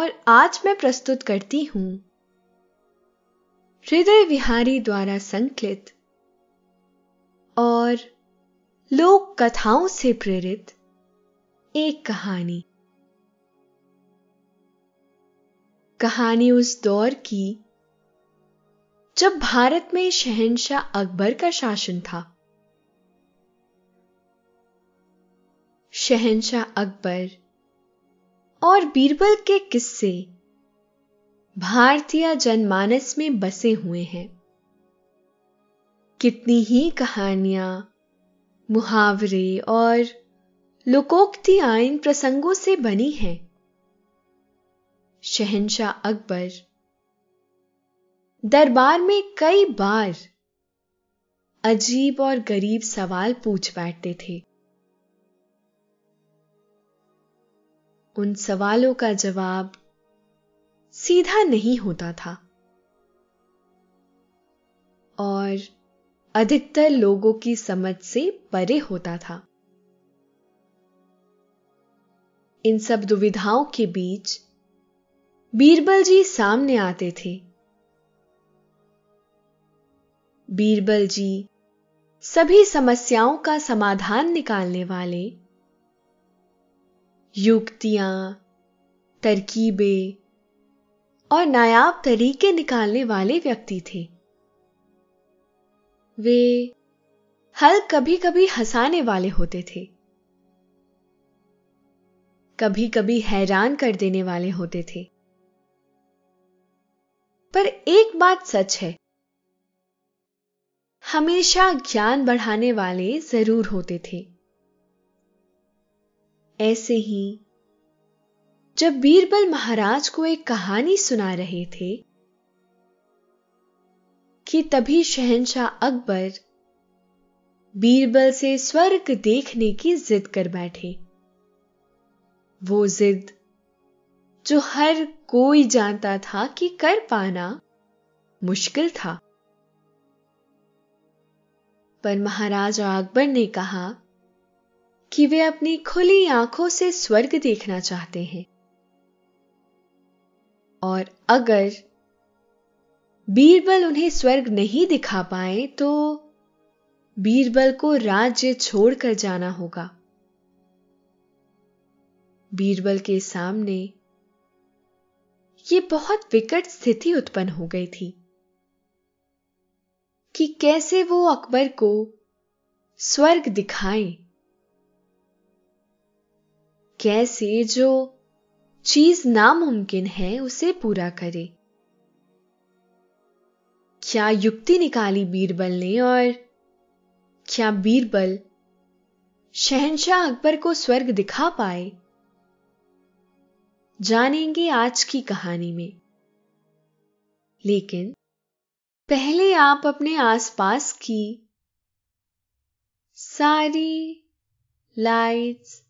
और आज मैं प्रस्तुत करती हूँ। हृदय विहारी द्वारा संकलित और लोक कथाओं से प्रेरित एक कहानी। कहानी उस दौर की जब भारत में शहनशाह अकबर का शासन था। शहनशाह अकबर और बीरबल के किस्से भारतीय जनमानस में बसे हुए हैं। कितनी ही कहानियाँ, मुहावरे और लोकोक्ति आयन प्रसंगों से बनी हैं। शहनशाह अकबर दरबार में कई बार अजीब और गरीब सवाल पूछ बैठते थे। उन सवालों का जवाब सीधा नहीं होता था। और अधिकतर लोगों की समझ से परे होता था। इन सब दुविधाओं के बीच बीरबल जी सामने आते थे। बीरबल जी सभी समस्याओं का समाधान निकालने वाले युक्तियाँ, तरकीबें और नायाब तरीके निकालने वाले व्यक्ति थे। वे हल कभी कभी हंसाने वाले होते थे। कभी कभी हैरान कर देने वाले होते थे। पर एक बात सच है, हमेशा ज्ञान बढ़ाने वाले ज़रूर होते थे। ऐसे ही जब बीरबल महाराज को एक कहानी सुना रहे थे कि तभी शहनशाह अकबर बीरबल से स्वर्ग देखने की जिद कर बैठे। वो जिद जो हर कोई जानता था कि कर पाना मुश्किल था। पर महाराजा अकबर ने कहा कि वे अपनी खुली आँखों से स्वर्ग देखना चाहते हैं। और अगर बीरबल उन्हें स्वर्ग नहीं दिखा पाए तो बीरबल को राज्य छोड़कर जाना होगा। बीरबल के सामने ये बहुत विकट स्थिति उत्पन्न हो गई थी कि कैसे वो अकबर को स्वर्ग दिखाएँ। कैसे जो चीज़ नामुमकिन है, उसे पूरा करे। क्या युक्ति निकाली बीरबल ने और क्या बीरबल शहनशाह अकबर को स्वर्ग दिखा पाए? जानेंगे आज की कहानी में। लेकिन पहले आप अपने आसपास की सारी लाइट्स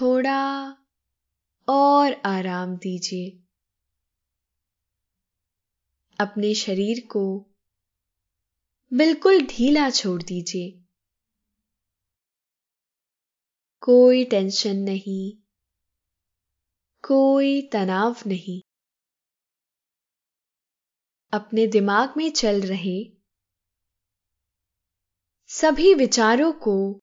थोड़ा और आराम दीजिए। अपने शरीर को बिल्कुल ढीला छोड़ दीजिए। कोई टेंशन नहीं, कोई तनाव नहीं। अपने दिमाग में चल रहे सभी विचारों को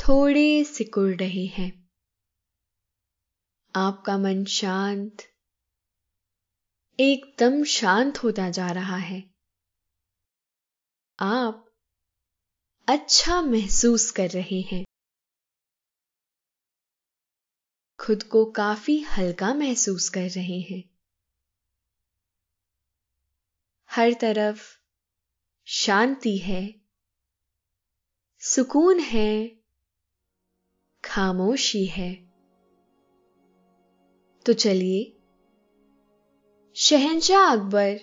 थोड़े सिकुड़ रहे हैं। आपका मन शांत, एकदम शांत होता जा रहा है। आप अच्छा महसूस कर रहे हैं। खुद को काफ़ी हल्का महसूस कर रहे हैं। हर तरफ़ शांति है, सुकून है खामोशी है। तो चलिए, शहनशाह अकबर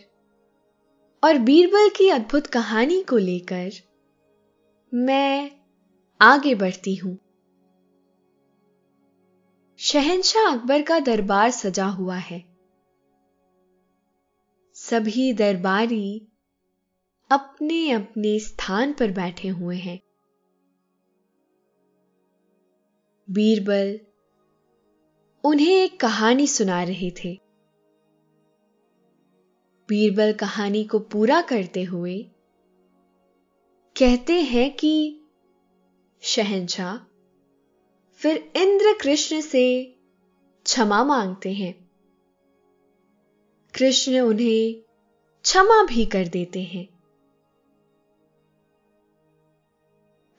और बीरबल की अद्भुत कहानी को लेकर मैं आगे बढ़ती हूँ। शहनशाह अकबर का दरबार सजा हुआ है। सभी दरबारी अपने अपने स्थान पर बैठे हुए हैं। बीरबल उन्हें एक कहानी सुना रहे थे। बीरबल कहानी को पूरा करते हुए कहते हैं कि शहनशाह फिर इंद्र कृष्ण से क्षमा मांगते हैं। कृष्ण उन्हें क्षमा भी कर देते हैं।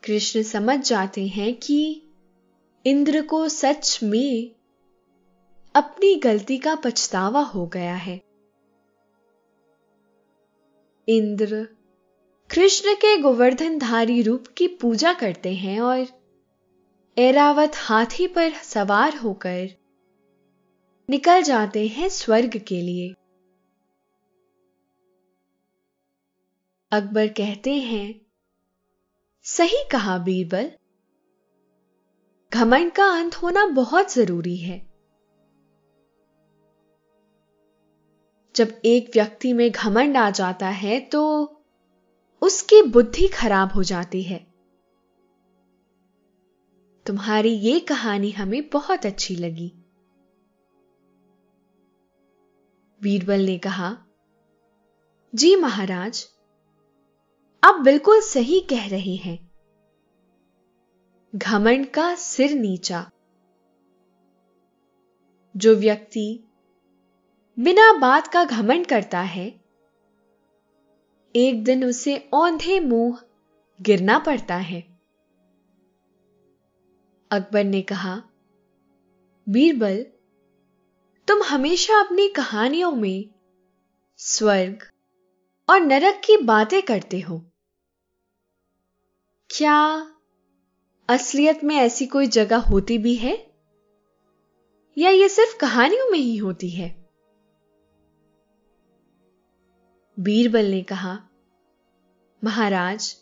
कृष्ण समझ जाते हैं कि इंद्र को सच में अपनी गलती का पछतावा हो गया है। इंद्र कृष्ण के गोवर्धनधारी रूप की पूजा करते हैं और एरावत हाथी पर सवार होकर निकल जाते हैं स्वर्ग के लिए। अकबर कहते हैं, सही कहा बीरबल घमंड का अंत होना बहुत ज़रूरी है। जब एक व्यक्ति में घमंड आ जाता है तो उसकी बुद्धि खराब हो जाती है। तुम्हारी ये कहानी हमें बहुत अच्छी लगी। बीरबल ने कहा, जी महाराज, आप बिल्कुल सही कह रहे हैं। घमंड का सिर नीचा। जो व्यक्ति बिना बात का घमंड करता है, एक दिन उसे औंधे मुँह गिरना पड़ता है। अकबर ने कहा, बीरबल, तुम हमेशा अपनी कहानियों में स्वर्ग और नरक की बातें करते हो। क्या असलियत में ऐसी कोई जगह होती भी है? या ये सिर्फ़ कहानियों में ही होती है? बीरबल ने कहा, महाराज,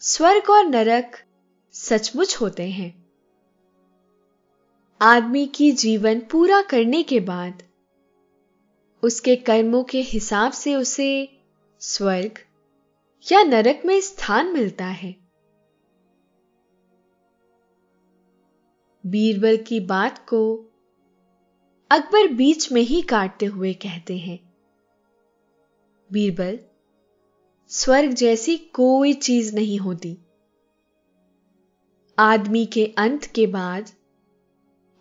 स्वर्ग और नरक सचमुच होते हैं। आदमी की जीवन पूरा करने के बाद उसके कर्मों के हिसाब से उसे स्वर्ग या नरक में स्थान मिलता है। बीरबल की बात को अकबर बीच में ही काटते हुए कहते हैं। बीरबल, स्वर्ग जैसी कोई चीज़ नहीं होती। आदमी के अंत के बाद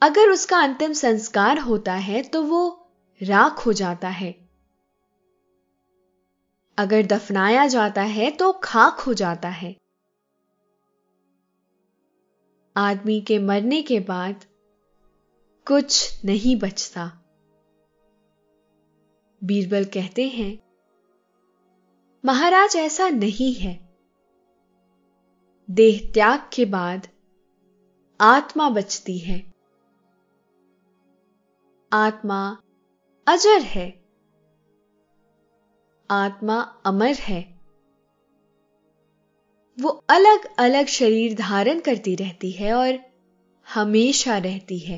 अगर उसका अंतिम संस्कार होता है तो वो राख हो जाता है। अगर दफनाया जाता है तो खाक हो जाता है। आदमी के मरने के बाद कुछ नहीं बचता। बीरबल कहते हैं, महाराज, ऐसा नहीं है। देह त्याग के बाद आत्मा बचती है। आत्मा अजर है। आत्मा अमर है। वो अलग अलग शरीर धारण करती रहती है और हमेशा रहती है।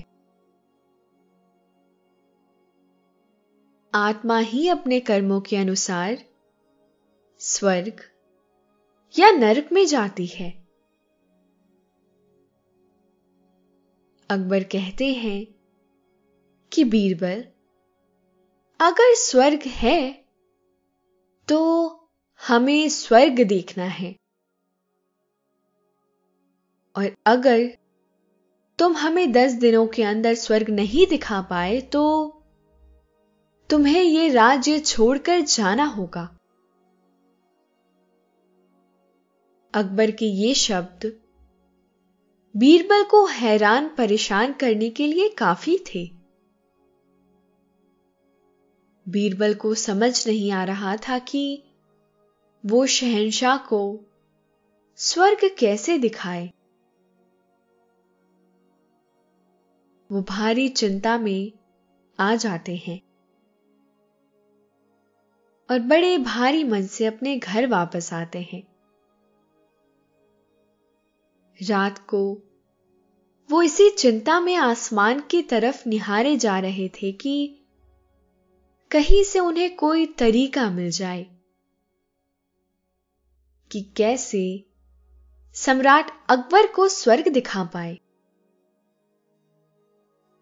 आत्मा ही अपने कर्मों के अनुसार स्वर्ग या नरक में जाती है। अकबर कहते हैं कि बीरबल, अगर स्वर्ग है तो हमें स्वर्ग देखना है। और अगर तुम हमें दस दिनों के अंदर स्वर्ग नहीं दिखा पाए तो तुम्हें यह राज्य छोड़कर जाना होगा। अकबर के ये शब्द बीरबल को हैरान परेशान करने के लिए काफ़ी थे। बीरबल को समझ नहीं आ रहा था कि वो शहनशाह को स्वर्ग कैसे दिखाए। वो भारी चिंता में आ जाते हैं और बड़े भारी मन से अपने घर वापस आते हैं। रात को वो इसी चिंता में आसमान की तरफ़ निहारे जा रहे थे कि कहीं से उन्हें कोई तरीका मिल जाए कि कैसे सम्राट अकबर को स्वर्ग दिखा पाए।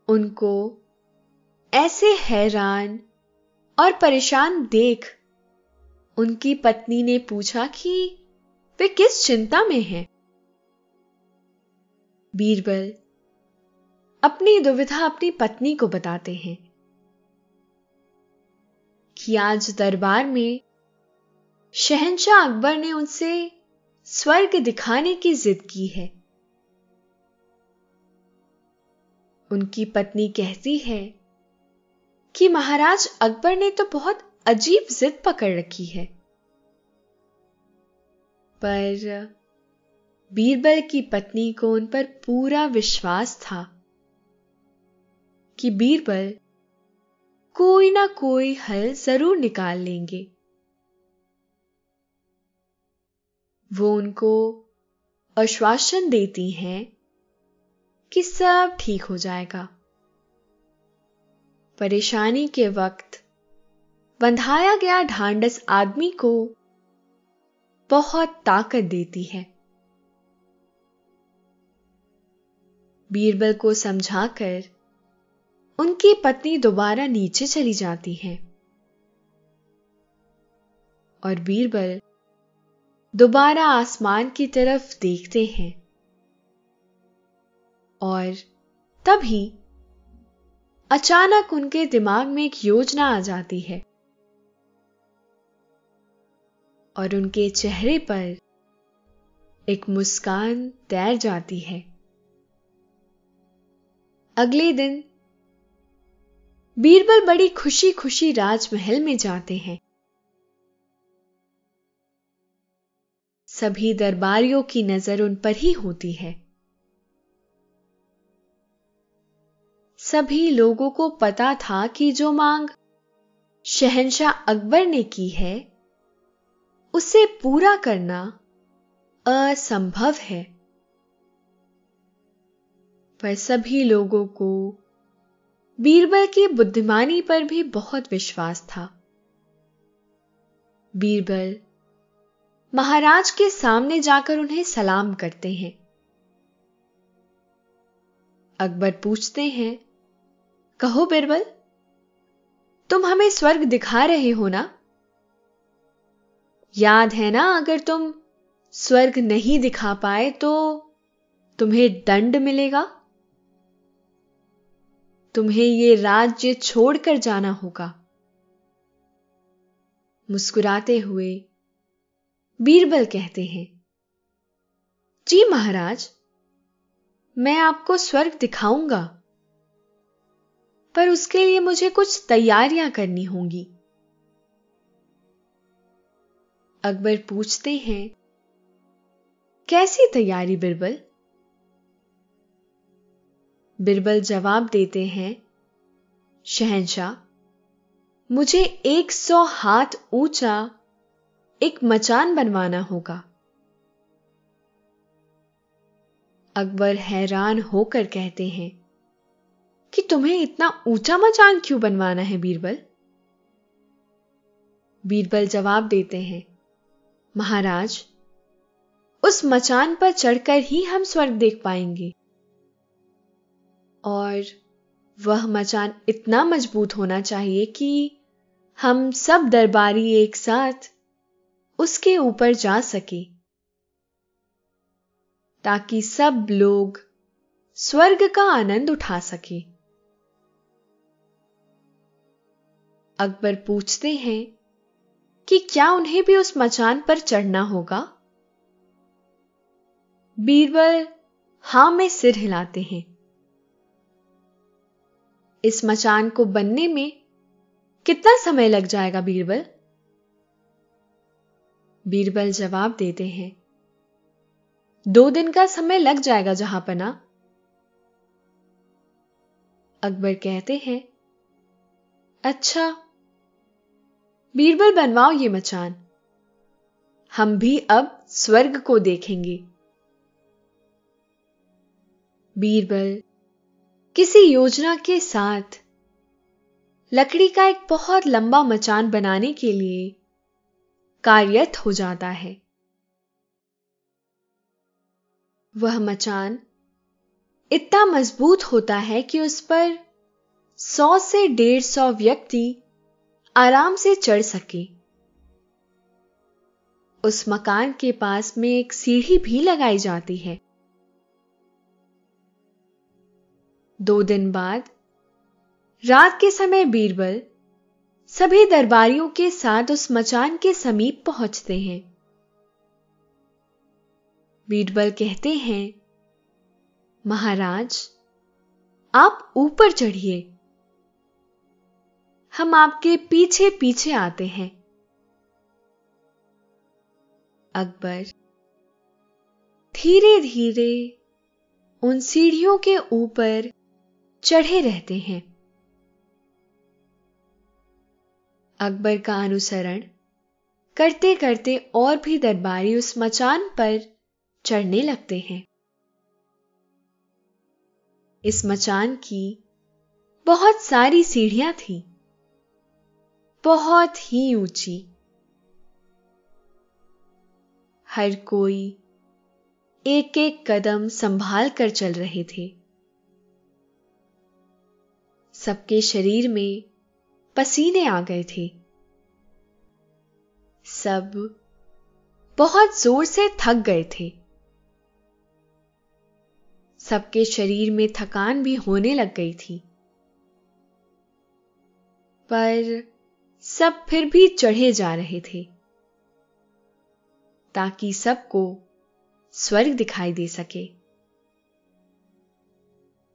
उनको ऐसे हैरान और परेशान देख उनकी पत्नी ने पूछा कि वे किस चिंता में हैं। बीरबल अपनी दुविधा अपनी पत्नी को बताते हैं कि आज दरबार में शहनशाह अकबर ने उनसे स्वर्ग दिखाने की जिद की है। उनकी पत्नी कहती है कि महाराज अकबर ने तो बहुत अजीब जिद पकड़ रखी है। पर बीरबल की पत्नी को उन पर पूरा विश्वास था कि बीरबल कोई ना कोई हल ज़रूर निकाल लेंगे। वो उनको आश्वासन देती हैं कि सब ठीक हो जाएगा। परेशानी के वक्त बंधाया गया ढांडस आदमी को बहुत ताकत देती है। बीरबल को समझाकर उनकी पत्नी दोबारा नीचे चली जाती है और बीरबल दोबारा आसमान की तरफ़ देखते हैं। और तभी अचानक उनके दिमाग में एक योजना आ जाती है। और उनके चेहरे पर एक मुस्कान तैर जाती है। अगले दिन बीरबल बड़ी खुशी खुशी राजमहल में जाते हैं। सभी दरबारियों की नज़र उन पर ही होती है। सभी लोगों को पता था कि जो मांग शहनशाह अकबर ने की है, उसे पूरा करना असंभव है। पर सभी लोगों को बीरबल की बुद्धिमानी पर भी बहुत विश्वास था। बीरबल महाराज के सामने जाकर उन्हें सलाम करते हैं। अकबर पूछते हैं कहो बीरबल, तुम हमें स्वर्ग दिखा रहे हो ना? याद है ना, अगर तुम स्वर्ग नहीं दिखा पाए तो तुम्हें दंड मिलेगा। तुम्हें यह राज्य छोड़कर जाना होगा। मुस्कुराते हुए बीरबल कहते हैं, जी महाराज, मैं आपको स्वर्ग दिखाऊँगा। पर उसके लिए मुझे कुछ तैयारियाँ करनी होंगी। अकबर पूछते हैं, कैसी तैयारी, बिरबल? बिरबल जवाब देते हैं, शहनशाह, मुझे एक सौ हाथ ऊँचा एक मचान बनवाना होगा। अकबर हैरान होकर कहते हैं कि तुम्हें इतना ऊँचा मचान क्यों बनवाना है बीरबल? बीरबल जवाब देते हैं, महाराज, उस मचान पर चढ़कर ही हम स्वर्ग देख पाएँगे। और वह मचान इतना मज़बूत होना चाहिए कि हम सब दरबारी एक साथ उसके ऊपर जा सके, ताकि सब लोग स्वर्ग का आनंद उठा सके। अकबर पूछते हैं कि क्या उन्हें भी उस मचान पर चढ़ना होगा? बीरबल, हाँ, में सिर हिलाते हैं। इस मचान को बनने में कितना समय लग जाएगा, बीरबल? बीरबल जवाब देते हैं, दो दिन का समय लग जाएगा जहाँ पना अकबर कहते हैं अच्छा बीरबल बनवाओ ये मचान। हम भी अब स्वर्ग को देखेंगे। बीरबल, किसी योजना के साथ लकड़ी का एक बहुत लंबा मचान बनाने के लिए कार्यत हो जाता है। वह मचान इतना मज़बूत होता है कि उस पर सौ से डेढ़ सौ व्यक्ति आराम से चढ़ सके। उस मकान के पास में एक सीढ़ी भी लगाई जाती है। दो दिन बाद, रात के समय बीरबल सभी दरबारियों के साथ उस मचान के समीप पहुँचते हैं। बीरबल कहते हैं, महाराज, आप ऊपर चढ़िए। हम आपके पीछे पीछे आते हैं। अकबर धीरे धीरे उन सीढ़ियों के ऊपर चढ़े रहते हैं। अकबर का अनुसरण करते करते और भी दरबारी उस मचान पर चढ़ने लगते हैं। इस मचान की बहुत सारी सीढ़ियाँ थीं। बहुत ही ऊँची। हर कोई एक एक कदम संभाल कर चल रहे थे। सबके शरीर में पसीने आ गए थे। सब बहुत ज़ोर से थक गए थे। सबके शरीर में थकान भी होने लग गई थी। पर सब फिर भी चढ़े जा रहे थे, ताकि सबको स्वर्ग दिखाई दे सके।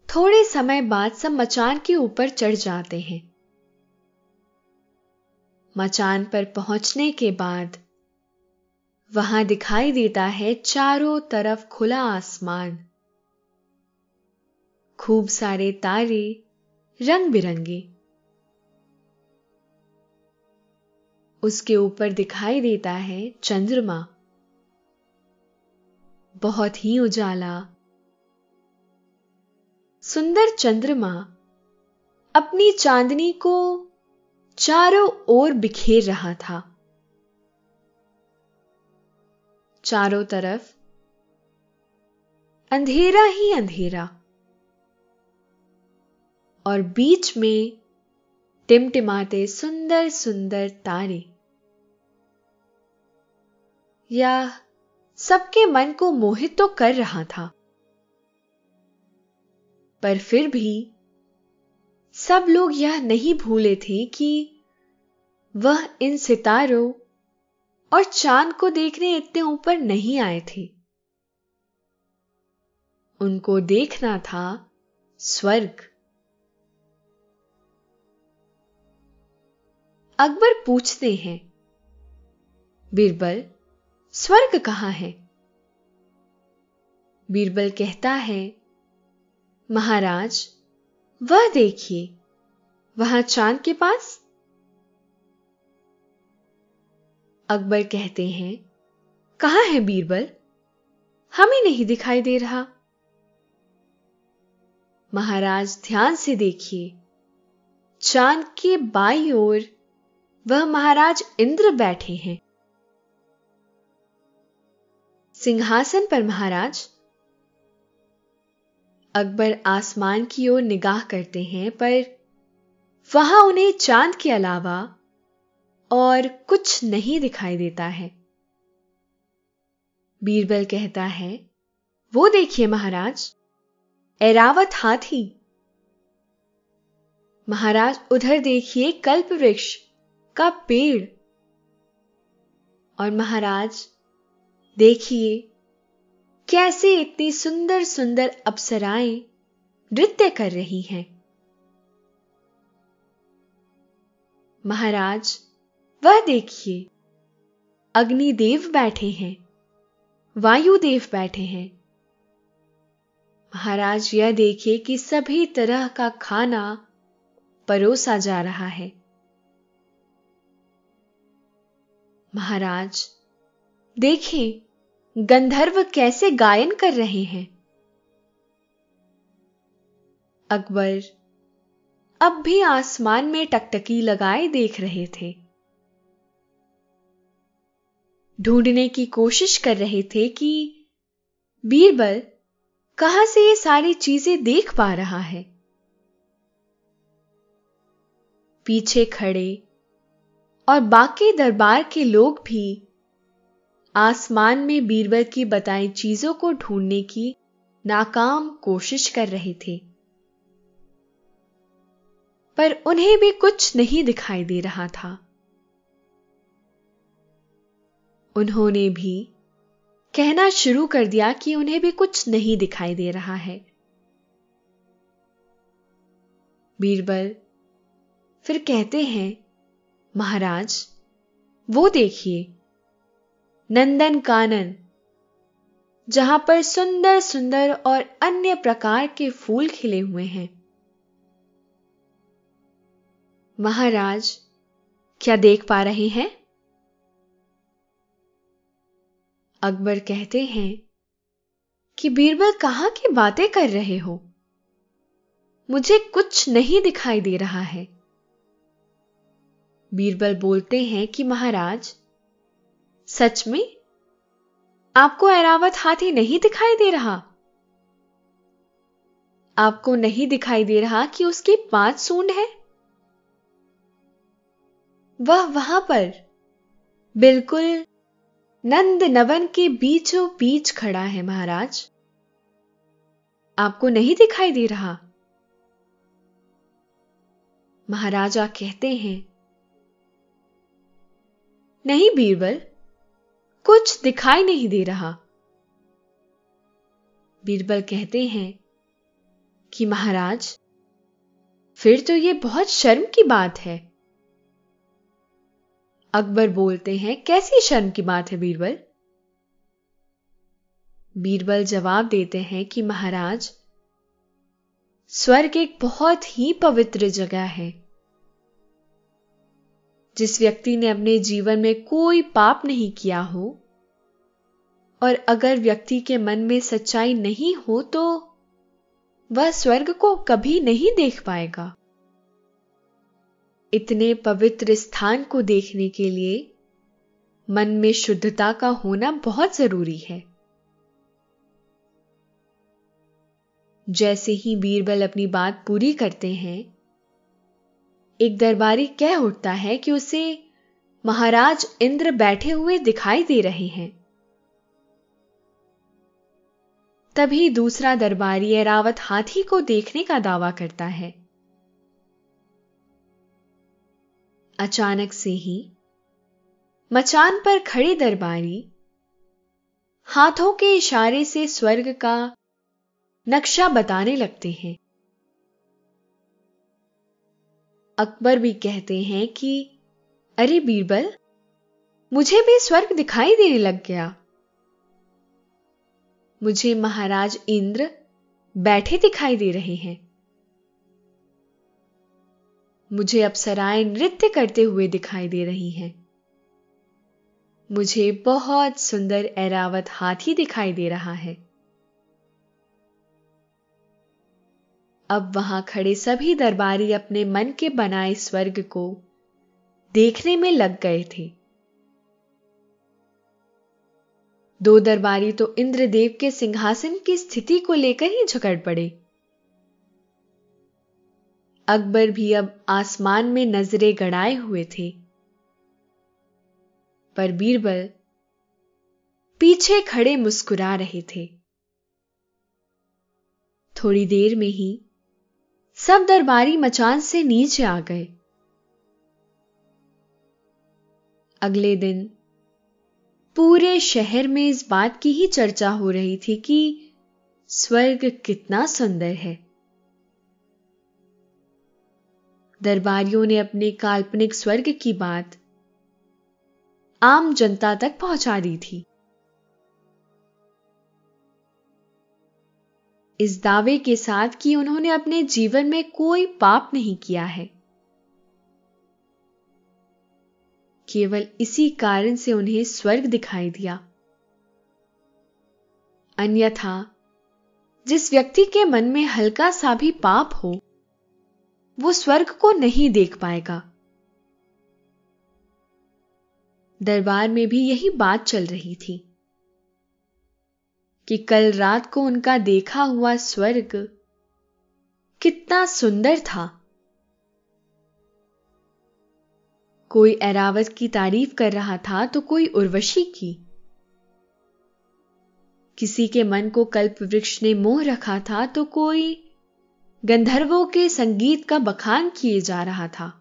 थोड़े समय बाद सब मचान के ऊपर चढ़ जाते हैं। मचान पर पहुँचने के बाद वहाँ दिखाई देता है चारों तरफ़ खुला आसमान। खूब सारे तारे रंग बिरंगे उसके ऊपर दिखाई देता है चंद्रमा। बहुत ही उजाला। सुंदर चंद्रमा अपनी चांदनी को चारों ओर बिखेर रहा था। चारों तरफ़ अंधेरा ही अंधेरा। और बीच में टिमटिमाते सुंदर सुंदर तारे। या, सबके मन को मोहित तो कर रहा था। पर फिर भी, सब लोग यह नहीं भूले थे कि वह इन सितारों और चाँद को देखने इतने ऊपर नहीं आए थे। उनको देखना था स्वर्ग। अकबर पूछते हैं, बीरबल, स्वर्ग कहाँ है? बीरबल कहता है, महाराज, वह देखिए, वहाँ चाँद के पास? अकबर कहते हैं, कहाँ है बीरबल? हमें नहीं दिखाई दे रहा। महाराज ध्यान से देखिए, चाँद के बाई ओर वह महाराज इंद्र बैठे हैं। सिंहासन पर महाराज, अकबर आसमान की ओर निगाह करते हैं, पर वहाँ उन्हें चाँद के अलावा और कुछ नहीं दिखाई देता है। बीरबल कहता है, वो देखिए महाराज एरावत हाथी। महाराज, उधर देखिए कल्प वृक्ष का पेड़। और महाराज, देखिए, कैसे इतनी सुंदर सुंदर अप्सराएँ नृत्य कर रही हैं। महाराज, वह देखिए, अग्निदेव बैठे हैं, वायुदेव बैठे हैं। महाराज, यह देखिए कि सभी तरह का खाना परोसा जा रहा है। महाराज देखें गंधर्व कैसे गायन कर रहे हैं। अकबर अब भी आसमान में टकटकी लगाए देख रहे थे। ढूँढने की कोशिश कर रहे थे कि बीरबल कहाँ से ये सारी चीज़ें देख पा रहा है। पीछे खड़े और बाकी दरबार के लोग भी आसमान में बीरबल की बताई चीज़ों को ढूँढने की नाकाम कोशिश कर रहे थे। पर उन्हें भी कुछ नहीं दिखाई दे रहा था। उन्होंने भी कहना शुरू कर दिया कि उन्हें भी कुछ नहीं दिखाई दे रहा है। बीरबल फिर कहते हैं महाराज, वो देखिए, नंदन कानन, जहाँ पर सुंदर सुंदर और अन्य प्रकार के फूल खिले हुए हैं। महाराज, क्या देख पा रहे हैं? अकबर कहते हैं कि बीरबल कहाँ की बातें कर रहे हो? मुझे कुछ नहीं दिखाई दे रहा है। बीरबल बोलते हैं कि, महाराज, सच में आपको ऐरावत हाथी नहीं दिखाई दे रहा? आपको नहीं दिखाई दे रहा कि उसकी पाँच सूंड है? वह वहाँ पर बिल्कुल नंद नवन के बीचों बीच खड़ा है, महाराज। आपको नहीं दिखाई दे रहा? महाराजा कहते हैं नहीं बीरबल, कुछ दिखाई नहीं दे रहा। बीरबल कहते हैं कि महाराज, फिर तो यह बहुत शर्म की बात है। अकबर बोलते हैं, कैसी शर्म की बात है बीरबल? बीरबल जवाब देते हैं कि महाराज, स्वर्ग एक बहुत ही पवित्र जगह है। जिस व्यक्ति ने अपने जीवन में कोई पाप नहीं किया हो, और अगर व्यक्ति के मन में सच्चाई नहीं हो तो वह स्वर्ग को कभी नहीं देख पाएगा। इतने पवित्र स्थान को देखने के लिए मन में शुद्धता का होना बहुत ज़रूरी है। जैसे ही बीरबल अपनी बात पूरी करते हैं एक दरबारी कह उठता है कि उसे महाराज इंद्र बैठे हुए दिखाई दे रहे हैं। तभी दूसरा दरबारी एरावत हाथी को देखने का दावा करता है। अचानक से ही मचान पर खड़े दरबारी हाथों के इशारे से स्वर्ग का नक्शा बताने लगते हैं। अकबर भी कहते हैं कि, अरे बीरबल, मुझे भी स्वर्ग दिखाई देने लग गया। मुझे महाराज इंद्र बैठे दिखाई दे रहे हैं। मुझे अप्सराएँ नृत्य करते हुए दिखाई दे रही हैं। मुझे बहुत सुंदर एरावत हाथी दिखाई दे रहा है। अब वहाँ खड़े सभी दरबारी अपने मन के बनाए स्वर्ग को देखने में लग गए थे। दो दरबारी तो इंद्रदेव के सिंहासन की स्थिति को लेकर ही झगड़ पड़े। अकबर भी अब आसमान में नज़रें गड़ाए हुए थे। पर बीरबल पीछे खड़े मुस्कुरा रहे थे। थोड़ी देर में ही सब दरबारी मचान से नीचे आ गए। अगले दिन पूरे शहर में इस बात की ही चर्चा हो रही थी कि स्वर्ग कितना सुंदर है। दरबारियों ने अपने काल्पनिक स्वर्ग की बात आम जनता तक पहुँचा दी थी। इस दावे के साथ कि उन्होंने अपने जीवन में कोई पाप नहीं किया है। केवल इसी कारण से उन्हें स्वर्ग दिखाई दिया। अन्यथा, जिस व्यक्ति के मन में हल्का सा भी पाप हो, वो स्वर्ग को नहीं देख पाएगा। दरबार में भी यही बात चल रही थी। कि कल रात को उनका देखा हुआ स्वर्ग कितना सुंदर था। कोई एरावत की तारीफ़ कर रहा था तो कोई उर्वशी की। किसी के मन को कल्प वृक्ष ने मोह रखा था तो कोई गंधर्वों के संगीत का बखान किए जा रहा था।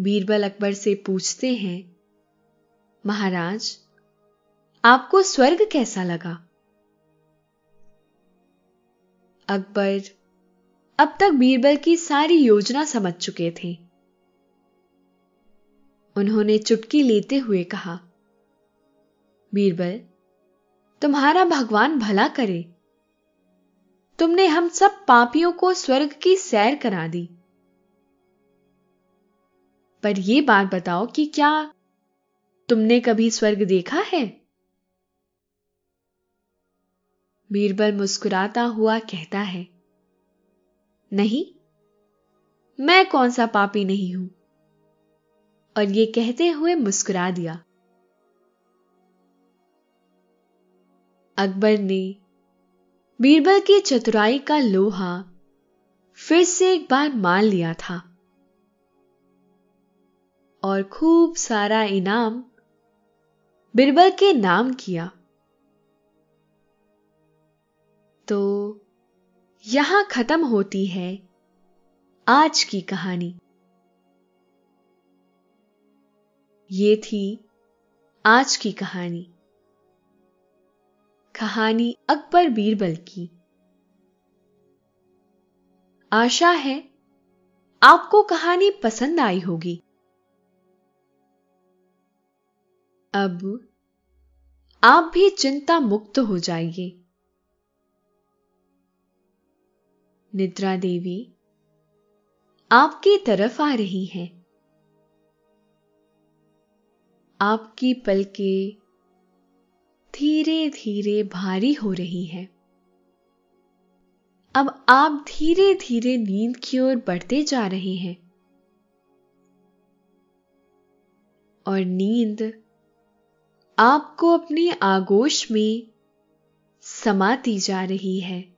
बीरबल अकबर से पूछते हैं, महाराज आपको स्वर्ग कैसा लगा? अकबर, अब तक बीरबल की सारी योजना समझ चुके थे। उन्होंने चुटकी लेते हुए कहा, बीरबल, तुम्हारा भगवान भला करे। तुमने हम सब पापियों को स्वर्ग की सैर करा दी। पर यह बात बताओ कि क्या तुमने कभी स्वर्ग देखा है? बीरबल मुस्कुराता हुआ कहता है, नहीं, मैं कौन सा पापी नहीं हूँ। और ये कहते हुए मुस्कुरा दिया। अकबर ने बीरबल की चतुराई का लोहा फिर से एक बार मान लिया था और खूब सारा इनाम बीरबल के नाम किया। तो यहाँ खत्म होती है आज की कहानी। ये थी आज की कहानी। कहानी अकबर बीरबल की। आशा है आपको कहानी पसंद आई होगी। अब आप भी चिंता मुक्त हो जाइए। निद्रा देवी, आपकी तरफ़ आ रही हैं। आपकी पलके धीरे धीरे भारी हो रही हैं। अब आप धीरे धीरे नींद की ओर बढ़ते जा रहे हैं। और नींद आपको अपने आगोश में समाती जा रही है।